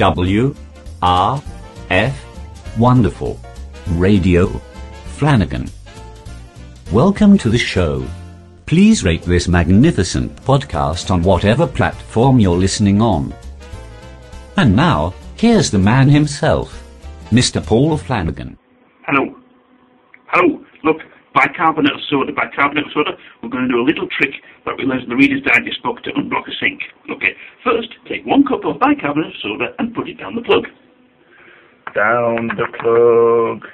W R F Wonderful Radio Flanagan. Welcome to the show. Please rate this magnificent podcast on whatever platform you're listening on. And now, here's the man himself, Mr. Paul Flanagan. Hello. Hello. Look, bicarbonate of soda, bicarbonate of soda. We're going to do a little trick that we learned in the Reader's Digest book to unblock a sink. Okay. First, take one cup of bicarbonate of soda and put it down the plug. Down the plug.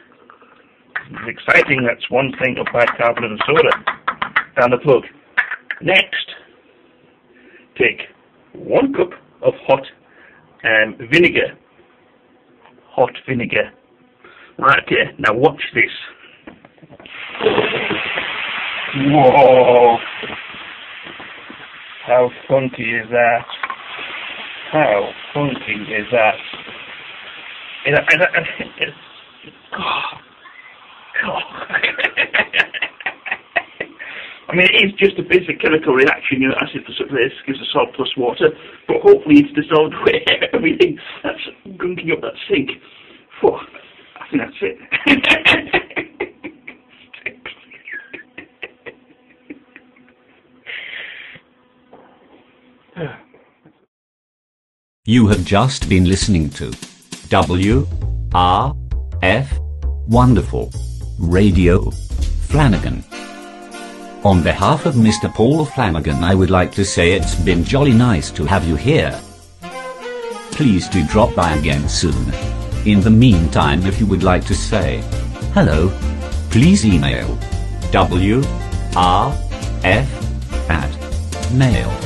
It's exciting. That's one thing of bicarbonate of soda. Down the plug. Next, take one cup of hot um, vinegar. Hot vinegar. Right, okay. Now watch this. Whoa! How funky is that? How funky is that? Is that, is that, is, oh, God. I mean, it is just a basic chemical reaction. You know, acid plus this gives us salt plus water, but hopefully it's dissolved away everything that's gunking up that sink. Phew, I think that's it. You have just been listening to W R F Wonderful Radio Flanagan. On behalf of Mr. Paul Flanagan, I would like to say it's been jolly nice to have you here. Please do drop by again soon. In the meantime, if you would like to say hello, please email W R F at mail